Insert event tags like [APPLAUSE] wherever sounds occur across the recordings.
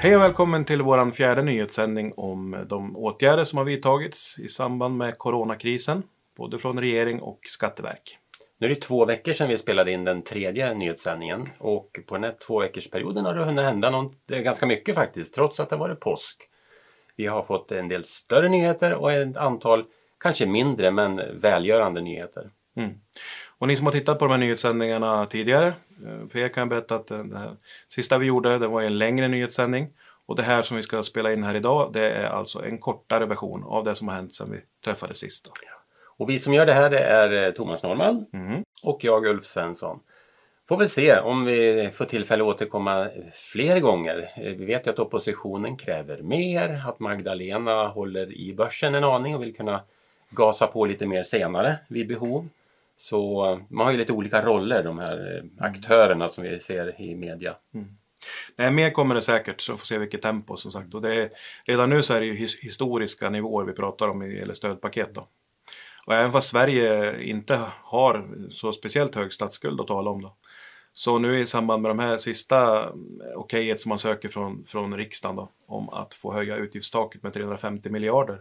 Hej och välkommen till vår fjärde nyhetssändning om de åtgärder som har vidtagits i samband med coronakrisen, både från regering och skatteverk. Nu är det två veckor sedan vi spelade in den tredje nyhetssändningen och på den här två veckors perioden har det hunnit hända något, ganska mycket faktiskt, trots att det varit påsk. Vi har fått en del större nyheter och ett antal kanske mindre men välgörande nyheter. Mm. Och ni som har tittat på de här nyhetssändningarna tidigare, eh, för er kan jag berätta att det sista vi gjorde det var en längre nyhetssändning. Och det här som vi ska spela in här idag det är alltså en kortare version av det som har hänt sedan vi träffades sist. Och vi som gör det här det är eh, Thomas Norman mm. och jag Ulf Svensson. Får väl se om vi får tillfälle att återkomma fler gånger. Eh, vi vet ju att oppositionen kräver mer, att Magdalena håller i börsen en aning och vill kunna gasa på lite mer senare vid behov. Så eh, man har ju lite olika roller de här mm. aktörerna som vi ser i media. Mm. Nej, mer kommer det säkert, så får se vilket tempo som sagt. Och det är, redan nu så är det ju historiska nivåer vi pratar om i eller stödpaket. Då. Och även fast Sverige inte har så speciellt hög statsskuld att tala om då. Så nu i samband med de här sista okejet som man söker från, från riksdagen då, om att få höja utgiftstaket med 350 miljarder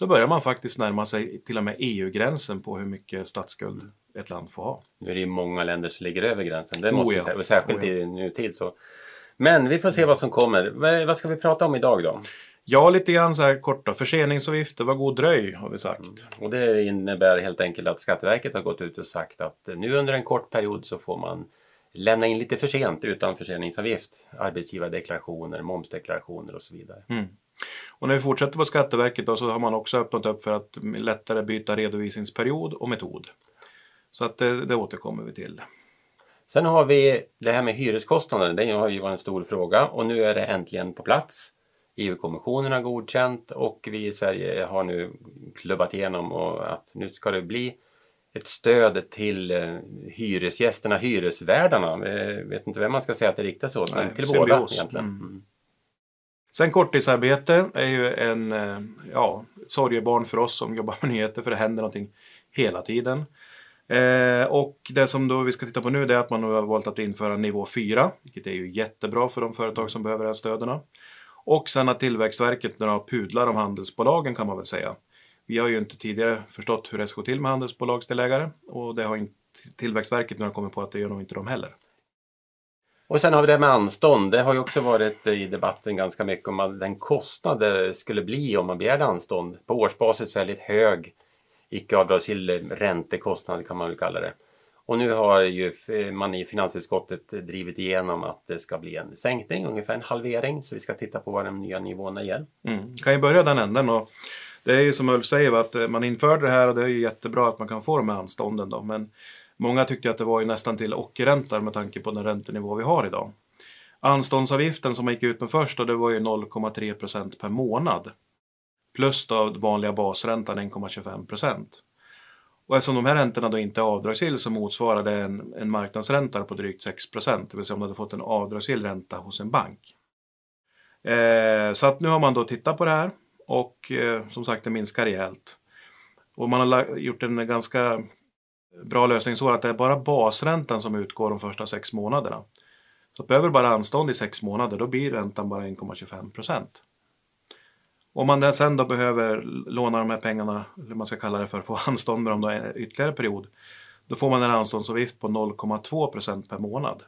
så börjar man faktiskt närma sig till och med EU-gränsen på hur mycket statsskuld ett land får ha. Nu är det ju många länder som ligger över gränsen, det måste oh ja. säga, särskilt oh ja. i nutid. Så. Men vi får se vad som kommer. Vad ska vi prata om idag då? Ja, lite grann så här kort då. Förseningsavgifter, var god dröj har vi sagt. Mm. Och det innebär helt enkelt att Skatteverket har gått ut och sagt att nu under en kort period så får man lämna in lite för sent utan förseningsavgift. Arbetsgivardeklarationer, momsdeklarationer och så vidare. Mm. Och när vi fortsätter på Skatteverket då, så har man också öppnat upp för att lättare byta redovisningsperiod och metod. Så att det, det återkommer vi till. Sen har vi det här med hyreskostnader. Det har ju varit en stor fråga och nu är det äntligen på plats. EU-kommissionen har godkänt och vi i Sverige har nu klubbat igenom och att nu ska det bli ett stöd till eh, hyresgästerna, hyresvärdarna. Jag vet inte vem man ska säga att det riktas åt, men till symbios. båda egentligen. Mm. Sen korttidsarbete är ju en eh, ja, sorgebarn för oss som jobbar med nyheter för det händer någonting hela tiden. Eh, och det som då vi ska titta på nu är att man har valt att införa nivå 4, vilket är ju jättebra för de företag som behöver de här stöden. Och sen att Tillväxtverket några pudlar om handelsbolagen kan man väl säga. Vi har ju inte tidigare förstått hur det ska gå till med handelsbolagsdelägare och det har inte Tillväxtverket nu kommit på att det gör nog inte de heller. Och sen har vi det med anstånd. Det har ju också varit i debatten ganska mycket om den kostnad det skulle bli om man begärde anstånd. På årsbasis väldigt hög icke avdragsgill räntekostnad kan man väl kalla det. Och nu har ju man i finansutskottet drivit igenom att det ska bli en sänkning, ungefär en halvering. Så vi ska titta på vad de nya nivåerna ger. Mm. Kan ju börja den änden och det är ju som Ulf säger att eh, man införde det här och det är ju jättebra att man kan få de här anstånden då. Men många tyckte att det var ju nästan till ockerränta med tanke på den räntenivå vi har idag. Anståndsavgiften som man gick ut med först då, det var ju 0,3 procent per månad. Plus då vanliga basräntan 1,25 procent. Och eftersom de här räntorna då inte är avdragsgill så motsvarar det en, en marknadsränta på drygt 6 procent. Det vill säga om du hade fått en avdragsgill ränta hos en bank. Eh, så att nu har man då tittat på det här och eh, som sagt det minskar rejält. Och man har gjort en ganska bra lösning så att det är bara basräntan som utgår de första sex månaderna. Så behöver bara anstånd i sex månader då blir räntan bara 1,25 procent. Om man sen då behöver låna de här pengarna, eller man ska kalla det för, få anstånd med dem då ytterligare period, då får man en anståndsavgift på 0,2 procent per månad.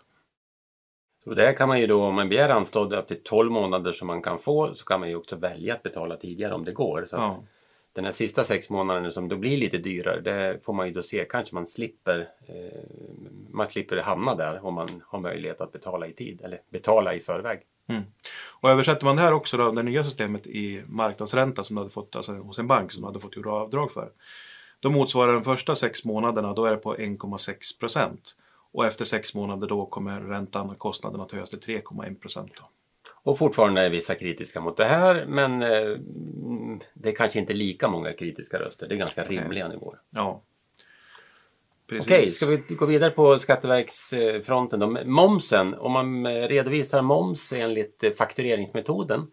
Så där kan man ju då, om man begär anstånd upp till 12 månader som man kan få, så kan man ju också välja att betala tidigare om det går. Så ja. Den här sista sex månaderna som då blir lite dyrare, det får man ju då se, kanske man slipper, eh, man slipper hamna där om man har möjlighet att betala i tid, eller betala i förväg. Mm. Och översätter man det här också då, det nya systemet i marknadsränta som du hade fått alltså, hos en bank som du hade fått göra avdrag för. Då motsvarar de första sex månaderna, då är det på 1,6 procent. Och efter sex månader då kommer räntan, och kostnaden att höjas till 3,1 procent. Och fortfarande är vissa kritiska mot det här men eh, det är kanske inte lika många kritiska röster. Det är ganska rimliga nivåer. Ja. Precis. Okej, ska vi gå vidare på Skatteverksfronten då? Momsen, om man redovisar moms enligt faktureringsmetoden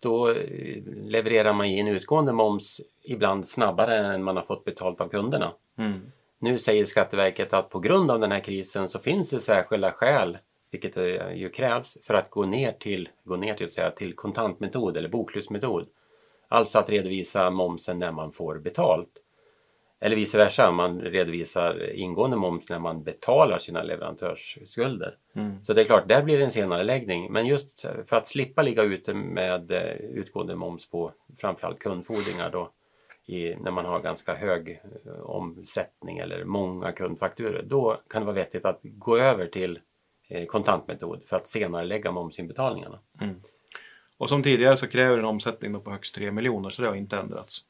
då eh, levererar man in utgående moms ibland snabbare än man har fått betalt av kunderna. Mm. Nu säger Skatteverket att på grund av den här krisen så finns det särskilda skäl, vilket ju krävs, för att gå ner till, gå ner till, säga, till kontantmetod eller bokslutsmetod. Alltså att redovisa momsen när man får betalt. Eller vice versa, man redovisar ingående moms när man betalar sina leverantörsskulder. Mm. Så det är klart, där blir det en senare läggning. Men just för att slippa ligga ute med eh, utgående moms på framförallt kundfordringar då, i, när man har ganska hög eh, omsättning eller många kundfakturor, då kan det vara vettigt att gå över till eh, Eh, kontantmetod för att senare lägga momsinbetalningarna. Mm. Och som tidigare så kräver en omsättning på högst 3 miljoner så det har inte ändrats.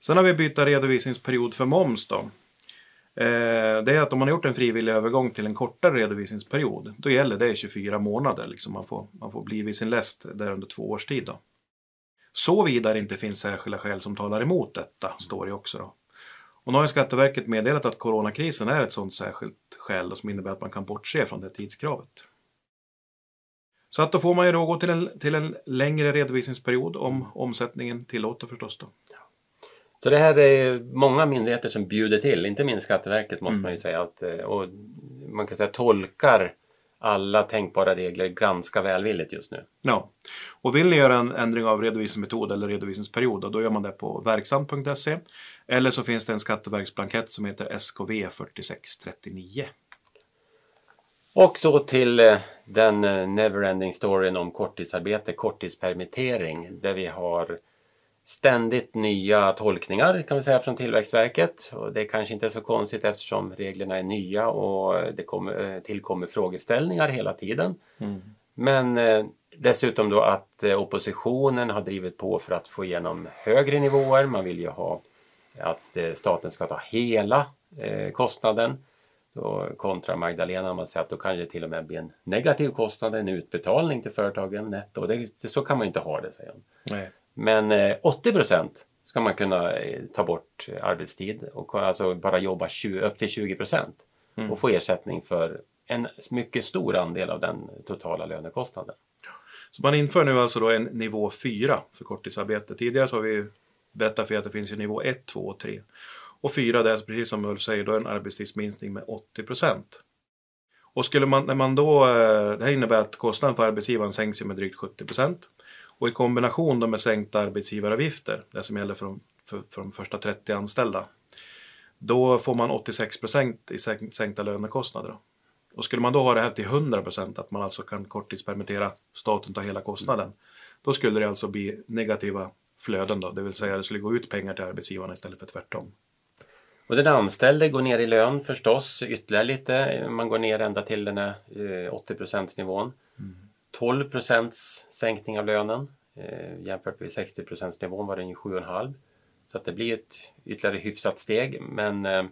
Sen har vi byta redovisningsperiod för moms då. Eh, det är att om man har gjort en frivillig övergång till en kortare redovisningsperiod, då gäller det i 24 månader. Liksom man, får, man får bli vid sin läst där under två års tid. Såvida det inte finns särskilda skäl som talar emot detta, står det också. Då. Och nu har Skatteverket meddelat att coronakrisen är ett sådant särskilt skäl som innebär att man kan bortse från det tidskravet. Så att då får man ju då gå till en, till en längre redovisningsperiod om omsättningen tillåter förstås. Då. Så det här är många myndigheter som bjuder till, inte minst Skatteverket måste mm. man ju säga. Att, eh, och man kan säga tolkar alla tänkbara regler ganska välvilligt just nu. Ja, och vill ni göra en ändring av redovisningsmetod eller redovisningsperiod då gör man det på verksamt.se eller så finns det en skatteverksblankett som heter SKV 4639. Och så till eh, den eh, neverending storyn om korttidsarbete, korttidspermittering där vi har ständigt nya tolkningar kan vi säga från Tillväxtverket. Och det kanske inte är så konstigt eftersom reglerna är nya och det kommer, tillkommer frågeställningar hela tiden. Mm. Men eh, dessutom då att eh, oppositionen har drivit på för att få igenom högre nivåer. Man vill ju ha att eh, staten ska ta hela eh, kostnaden. Då kontra Magdalena, man säger att då kan det till och med bli en negativ kostnad, en utbetalning till företagen netto. Det, så kan man inte ha det, säger hon. Nej. Men 80 eh, procent ska man kunna eh, ta bort arbetstid och alltså bara jobba 20, upp till 20 procent mm. och få ersättning för en mycket stor andel av den totala lönekostnaden. Så man inför nu alltså då en nivå 4 för korttidsarbete. Tidigare så har vi berättat för er att det finns ju nivå 1, 2 och 3. Och 4 det är precis som Ulf säger då en arbetstidsminskning med 80 procent. Och skulle man, när man då, eh, det här innebär att kostnaden för arbetsgivaren sänks med drygt 70 procent. Och i kombination med sänkta arbetsgivaravgifter, det som gäller för de, för, för de första 30 anställda, då får man 86 procent i sänkta lönekostnader. Och skulle man då ha det här till 100 procent, att man alltså kan korttidspermittera, staten tar hela kostnaden, då skulle det alltså bli negativa flöden då, det vill säga det skulle gå ut pengar till arbetsgivarna istället för tvärtom. Och den anställde går ner i lön förstås ytterligare lite. Man går ner ända till den här 80 eh, nivån. Mm. 12 procents sänkning av lönen. Eh, jämfört med 60 nivån var den ju 7,5. Så att det blir ett ytterligare hyfsat steg. Men eh,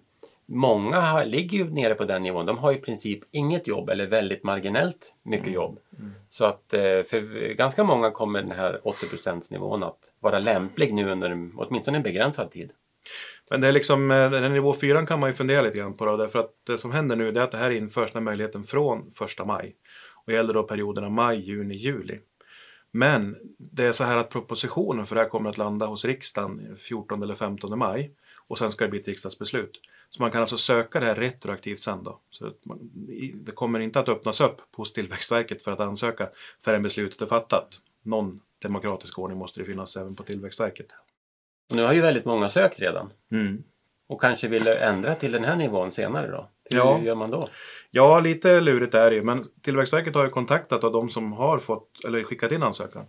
många har, ligger ju nere på den nivån. De har i princip inget jobb eller väldigt marginellt mycket mm. jobb. Mm. Så att eh, för ganska många kommer den här 80 nivån att vara lämplig nu under åtminstone en begränsad tid. Men det är liksom, eh, den här nivå 4 kan man ju fundera lite grann på då, därför att det som händer nu är att det här införs den möjligheten från 1 maj och gäller då perioderna maj, juni, juli. Men det är så här att propositionen för det här kommer att landa hos riksdagen 14 eller 15 maj och sen ska det bli ett riksdagsbeslut. Så man kan alltså söka det här retroaktivt sen då. Så man, det kommer inte att öppnas upp hos Tillväxtverket för att ansöka förrän beslutet är fattat. Någon demokratisk ordning måste det finnas även på Tillväxtverket. Nu har ju väldigt många sökt redan. Mm. Och kanske vill ändra till den här nivån senare då? Hur ja. gör man då? Ja, lite lurigt är det ju. Men Tillväxtverket har ju kontaktat av de som har fått, eller skickat in ansökan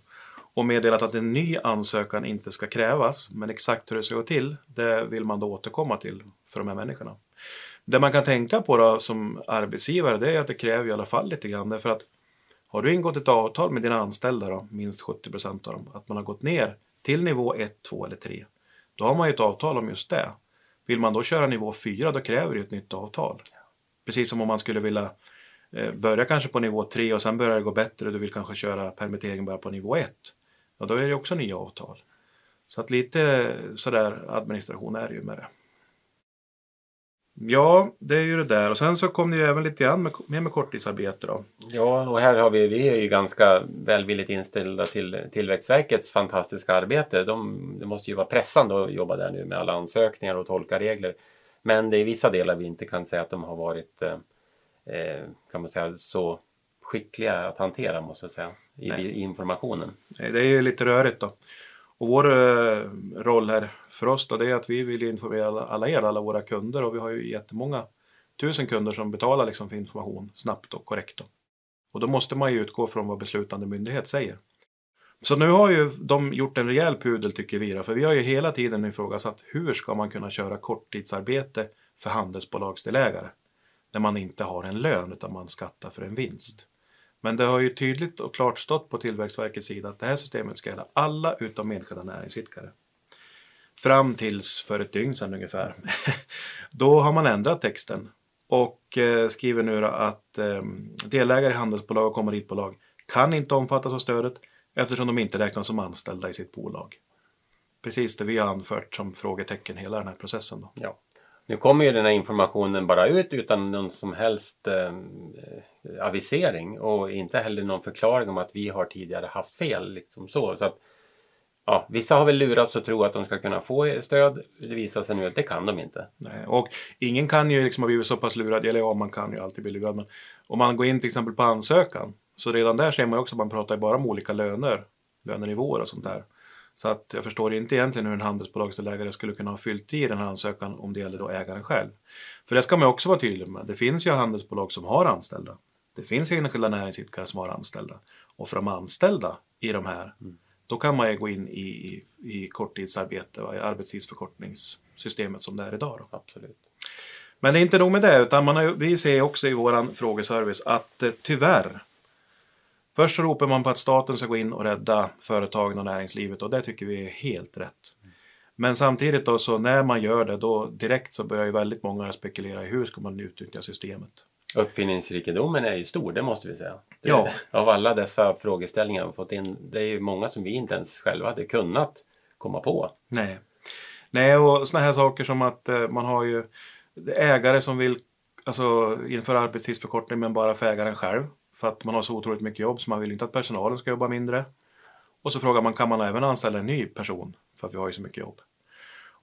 och meddelat att en ny ansökan inte ska krävas. Men exakt hur det ska gå till, det vill man då återkomma till för de här människorna. Det man kan tänka på då som arbetsgivare, det är att det kräver i alla fall lite grann. Därför att har du ingått ett avtal med dina anställda, då, minst 70 procent av dem, att man har gått ner till nivå 1, 2 eller 3. Då har man ju ett avtal om just det. Vill man då köra nivå 4 då kräver det ett nytt avtal. Precis som om man skulle vilja eh, börja kanske på nivå 3 och sen börjar det gå bättre och du vill kanske köra permittering bara på nivå 1. Ja, då är det också nya avtal. Så att lite sådär administration är det ju med det. Ja, det är ju det där. Och sen så kom det ju även lite grann med, med, med korttidsarbete då. Ja, och här har vi, vi är ju ganska välvilligt inställda till Tillväxtverkets fantastiska arbete. De, det måste ju vara pressande att jobba där nu med alla ansökningar och tolka regler. Men det är vissa delar vi inte kan säga att de har varit eh, eh kan man säga, så skickliga att hantera måste jag säga i, i informationen. Det är lite rörigt då. Och vår eh, roll här för oss då, det är att vi vill informera alla, alla er, alla våra kunder och vi har ju jättemånga tusen kunder som betalar liksom för information snabbt och korrekt. Då. Och då måste man ju utgå från vad beslutande myndighet säger. Så nu har ju de gjort en rejäl pudel tycker vi då, för vi har ju hela tiden ifrågasatt hur ska man kunna köra korttidsarbete för handelsbolagsdelägare när man inte har en lön utan man skattar för en vinst. Men det har ju tydligt och klart stått på Tillväxtverkets sida att det här systemet ska gälla alla utom enskilda näringsidkare. Fram tills för ett dygn sedan ungefär. [LAUGHS] Då har man ändrat texten och eh, skriver nu att ehm, delägare i handelsbolag och kommanditbolag kan inte omfattas av stödet eftersom de inte räknas som anställda i sitt bolag. Precis det vi har anfört som frågetecken hela den här processen. Då. Ja. Nu kommer ju den här informationen bara ut utan någon som helst eh, avisering och inte heller någon förklaring om att vi har tidigare haft fel. Liksom så. så att, ja, vissa har väl lurats att tro att de ska kunna få stöd. Det visar sig nu att det kan de inte. Nej, och ingen kan ju liksom ha blivit så pass lurad, eller ja, man kan ju alltid bli lurad. Men om man går in till exempel på ansökan så redan där ser man också att man pratar bara om olika löner, lönenivåer och sånt där. Så att jag förstår inte egentligen hur en handelsbolagsdelägare skulle kunna ha fyllt i den här ansökan om det gäller då ägaren själv. För det ska man också vara tydlig med. Det finns ju handelsbolag som har anställda. Det finns enskilda näringsidkare som har anställda. Och för de anställda i de här, mm. då kan man ju gå in i, i, i korttidsarbete, i arbetstidsförkortningssystemet som det är idag. Då. Absolut. Men det är inte nog med det, utan man har, vi ser också i vår frågeservice att eh, tyvärr Först så ropar man på att staten ska gå in och rädda företagen och näringslivet och det tycker vi är helt rätt. Men samtidigt då så när man gör det då direkt så börjar ju väldigt många spekulera i hur ska man utnyttja systemet. Uppfinningsrikedomen är ju stor, det måste vi säga. Det, ja. [LAUGHS] Av alla dessa frågeställningar vi fått in, det är ju många som vi inte ens själva hade kunnat komma på. Nej, Nej och sådana här saker som att eh, man har ju ägare som vill alltså, införa arbetstidsförkortning men bara för ägaren själv. För att man har så otroligt mycket jobb så man vill inte att personalen ska jobba mindre. Och så frågar man kan man även anställa en ny person för att vi har ju så mycket jobb.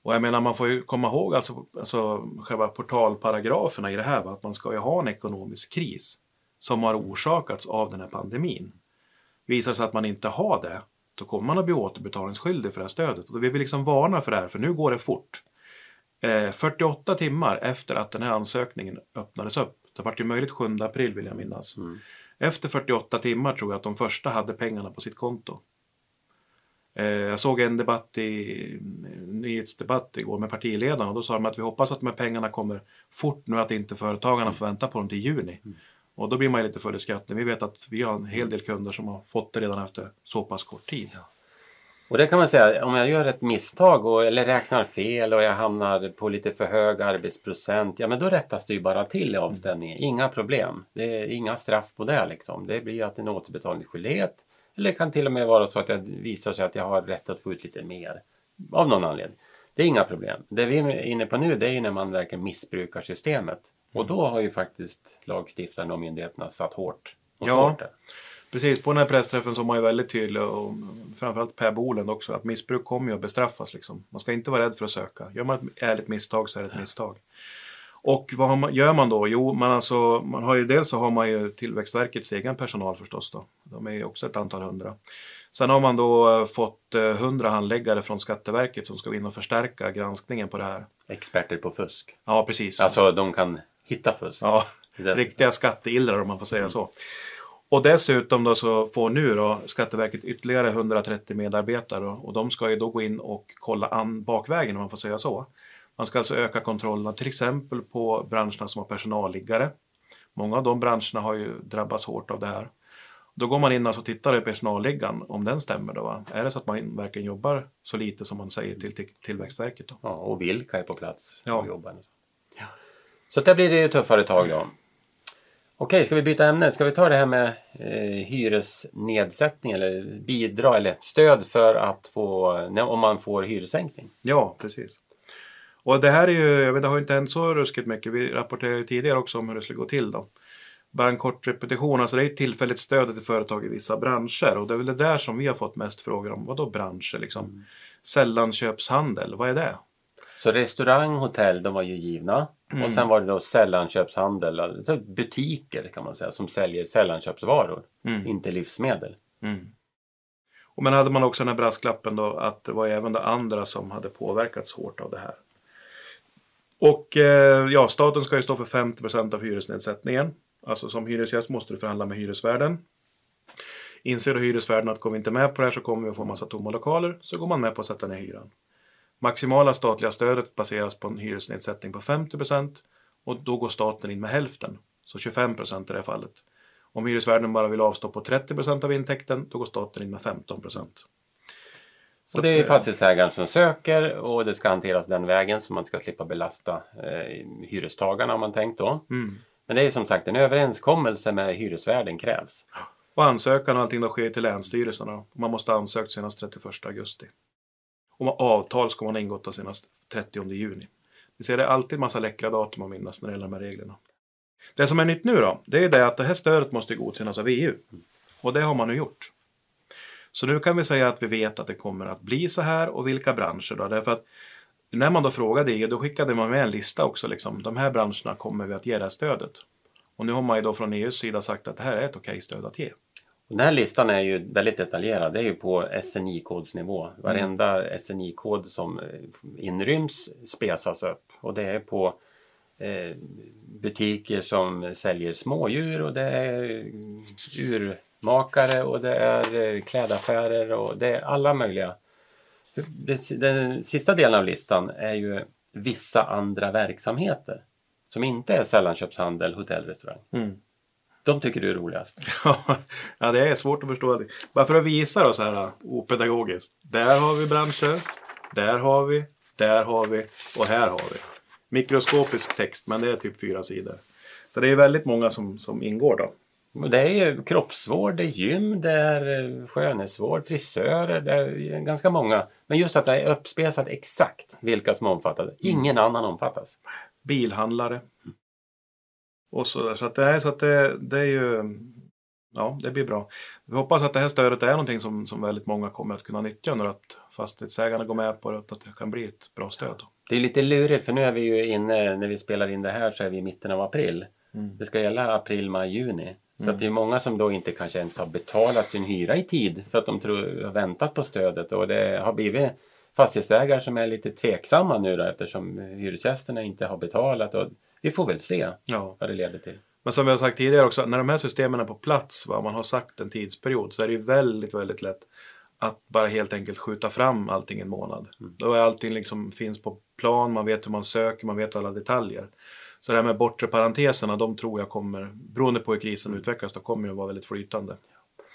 Och jag menar man får ju komma ihåg alltså, alltså själva portalparagraferna i det här va? att man ska ju ha en ekonomisk kris som har orsakats av den här pandemin. Visar sig att man inte har det då kommer man att bli återbetalningsskyldig för det här stödet. Och vi vill liksom varna för det här för nu går det fort. Eh, 48 timmar efter att den här ansökningen öppnades upp, det var ju möjligt 7 april vill jag minnas. Mm. Efter 48 timmar tror jag att de första hade pengarna på sitt konto. Eh, jag såg en debatt i, nyhetsdebatt igår med partiledarna och då sa de att vi hoppas att de här pengarna kommer fort nu att inte företagarna får vänta på dem till juni. Mm. Och då blir man lite full i skratten. Vi vet att vi har en hel del kunder som har fått det redan efter så pass kort tid. Ja. Och det kan man säga, om jag gör ett misstag och, eller räknar fel och jag hamnar på lite för hög arbetsprocent, ja men då rättas det ju bara till i avstämningen. Inga problem. Det är inga straff på det liksom. Det blir att en återbetalningsskyldighet. Eller det kan till och med vara så att det visar sig att jag har rätt att få ut lite mer. Av någon anledning. Det är inga problem. Det vi är inne på nu det är när man verkligen missbrukar systemet. Och då har ju faktiskt lagstiftaren och myndigheterna satt hårt och ja. hårt där. Precis, på den här pressträffen så var man ju väldigt tydlig och framförallt Per Bolund också att missbruk kommer ju att bestraffas. Liksom. Man ska inte vara rädd för att söka. Gör man ett ärligt misstag så är det ett ja. misstag. Och vad man, gör man då? Jo, man, alltså, man har ju, dels så har man ju Tillväxtverkets egen personal förstås. Då. De är ju också ett antal hundra. Sen har man då fått eh, hundra handläggare från Skatteverket som ska in och förstärka granskningen på det här. Experter på fusk. Ja, precis. Alltså de kan hitta fusk. Ja, riktiga skatteillrar om man får säga mm. så. Och dessutom då så får nu då Skatteverket ytterligare 130 medarbetare och de ska ju då gå in och kolla an bakvägen om man får säga så. Man ska alltså öka kontrollerna till exempel på branscherna som har personalliggare. Många av de branscherna har ju drabbats hårt av det här. Då går man in och tittar i personalliggan om den stämmer. Då, va? Är det så att man verkligen jobbar så lite som man säger till, till Tillväxtverket? Då? Ja, och vilka är på plats ja. jobbar? Ja. Så det blir det ju tuffare tag då. Okej, ska vi byta ämne? Ska vi ta det här med eh, hyresnedsättning eller bidrag eller stöd för att få, om man får hyressänkning? Ja, precis. Och det här är ju, jag vet, det har inte hänt så ruskigt mycket. Vi rapporterade ju tidigare också om hur det skulle gå till då. Bara en kort repetition, alltså det är ett tillfälligt stöd till företag i vissa branscher och det är väl det där som vi har fått mest frågor om. Vad då branscher liksom? Mm. Sällanköpshandel, vad är det? Så restaurang, hotell, de var ju givna. Mm. Och sen var det då sällanköpshandel, alltså butiker kan man säga, som säljer sällanköpsvaror, mm. inte livsmedel. Mm. Och men hade man också den här brasklappen då att det var även det andra som hade påverkats hårt av det här. Och eh, ja, staten ska ju stå för 50% av hyresnedsättningen. Alltså som hyresgäst måste du förhandla med hyresvärden. Inser då hyresvärden att går vi inte med på det här så kommer vi att få massa tomma lokaler, så går man med på att sätta ner hyran. Maximala statliga stödet baseras på en hyresnedsättning på 50% och då går staten in med hälften, så 25% i det här fallet. Om hyresvärden bara vill avstå på 30% av intäkten, då går staten in med 15 och det är fastighetsägaren som söker och det ska hanteras den vägen så man ska slippa belasta eh, hyrestagarna om man tänkt då. Mm. Men det är som sagt en överenskommelse med hyresvärden krävs. Och ansökan och allting då sker till länsstyrelserna. Man måste ha ansökt senast 31 augusti. Och avtal ska man ha ingått senast 30 juni. Vi ser det är alltid massa läckra datum att minnas när det gäller de här reglerna. Det som är nytt nu då, det är det att det här stödet måste godkännas av EU. Och det har man nu gjort. Så nu kan vi säga att vi vet att det kommer att bli så här och vilka branscher då? Därför att när man då frågade EU, då skickade man med en lista också. Liksom. De här branscherna kommer vi att ge det här stödet. Och nu har man ju då från EUs sida sagt att det här är ett okej stöd att ge. Den här listan är ju väldigt detaljerad. Det är ju på SNI-kodsnivå. Varenda mm. SNI-kod som eh, inryms spesas upp. Och det är på eh, butiker som säljer smådjur och det är urmakare och det är eh, klädaffärer och det är alla möjliga. Den sista delen av listan är ju vissa andra verksamheter som inte är sällanköpshandel, hotell, restaurang. Mm. De tycker du är roligast? [LAUGHS] ja, det är svårt att förstå. Bara för att visa då så här opedagogiskt. Där har vi branscher, där har vi, där har vi och här har vi. Mikroskopisk text, men det är typ fyra sidor. Så det är väldigt många som, som ingår då. Det är ju kroppsvård, det är gym, det är eh, skönhetsvård, frisörer, det är ganska många. Men just att det är uppspesat exakt vilka som omfattas. Ingen mm. annan omfattas. Bilhandlare. Och så där. Så att det är, så att det, det är ju Ja, det blir bra. Vi hoppas att det här stödet är någonting som, som väldigt många kommer att kunna nyttja nu att fastighetsägarna går med på det, att det kan bli ett bra stöd. Det är lite lurigt för nu är vi ju inne, när vi spelar in det här så är vi i mitten av april. Mm. Det ska gälla april, maj, juni. Så mm. att det är många som då inte kanske ens har betalat sin hyra i tid för att de tror, har väntat på stödet och det har blivit fastighetsägare som är lite tveksamma nu då eftersom hyresgästerna inte har betalat. Och vi får väl se ja. vad det leder till. Men som vi har sagt tidigare också, när de här systemen är på plats, vad man har sagt en tidsperiod, så är det ju väldigt, väldigt lätt att bara helt enkelt skjuta fram allting en månad. Mm. Då är allting liksom finns på plan, man vet hur man söker, man vet alla detaljer. Så det här med bortre parenteserna, de tror jag kommer, beroende på hur krisen utvecklas, då kommer det att vara väldigt flytande.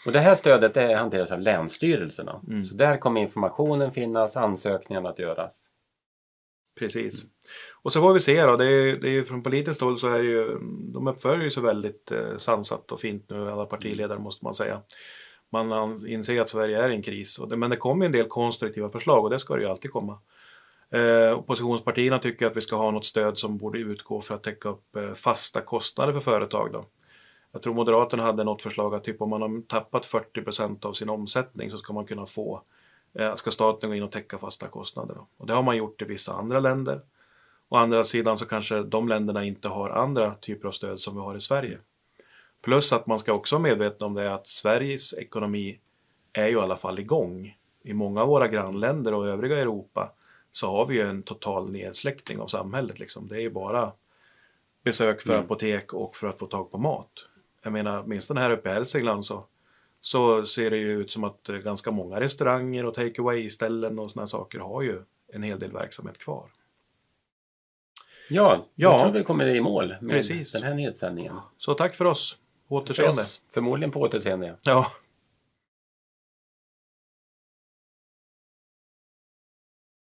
Och det här stödet det hanteras av länsstyrelserna. Mm. Så där kommer informationen finnas, ansökningarna att göras. Precis. Mm. Och så får vi se då, det är, det är från politiskt håll så är det ju, de uppföljer sig väldigt eh, sansat och fint nu, alla partiledare måste man säga. Man inser att Sverige är i en kris, och det, men det kommer en del konstruktiva förslag och det ska det ju alltid komma. Eh, oppositionspartierna tycker att vi ska ha något stöd som borde utgå för att täcka upp eh, fasta kostnader för företag. Då. Jag tror Moderaterna hade något förslag att typ om man har tappat 40% av sin omsättning så ska man kunna få, ska staten gå in och täcka fasta kostnader. Och det har man gjort i vissa andra länder. Å andra sidan så kanske de länderna inte har andra typer av stöd som vi har i Sverige. Plus att man ska också vara medveten om det att Sveriges ekonomi är ju i alla fall igång. I många av våra grannländer och övriga Europa så har vi ju en total nedsläckning av samhället. Liksom. Det är ju bara besök för mm. apotek och för att få tag på mat. Jag menar, minst den här uppe i Hälsingland så, så ser det ju ut som att eh, ganska många restauranger och take away-ställen och sådana saker har ju en hel del verksamhet kvar. Ja, ja. jag tror vi kommer i mål med Precis. den här nedsändningen. Så tack för oss. Återseende. Förmodligen på återseende. Ja.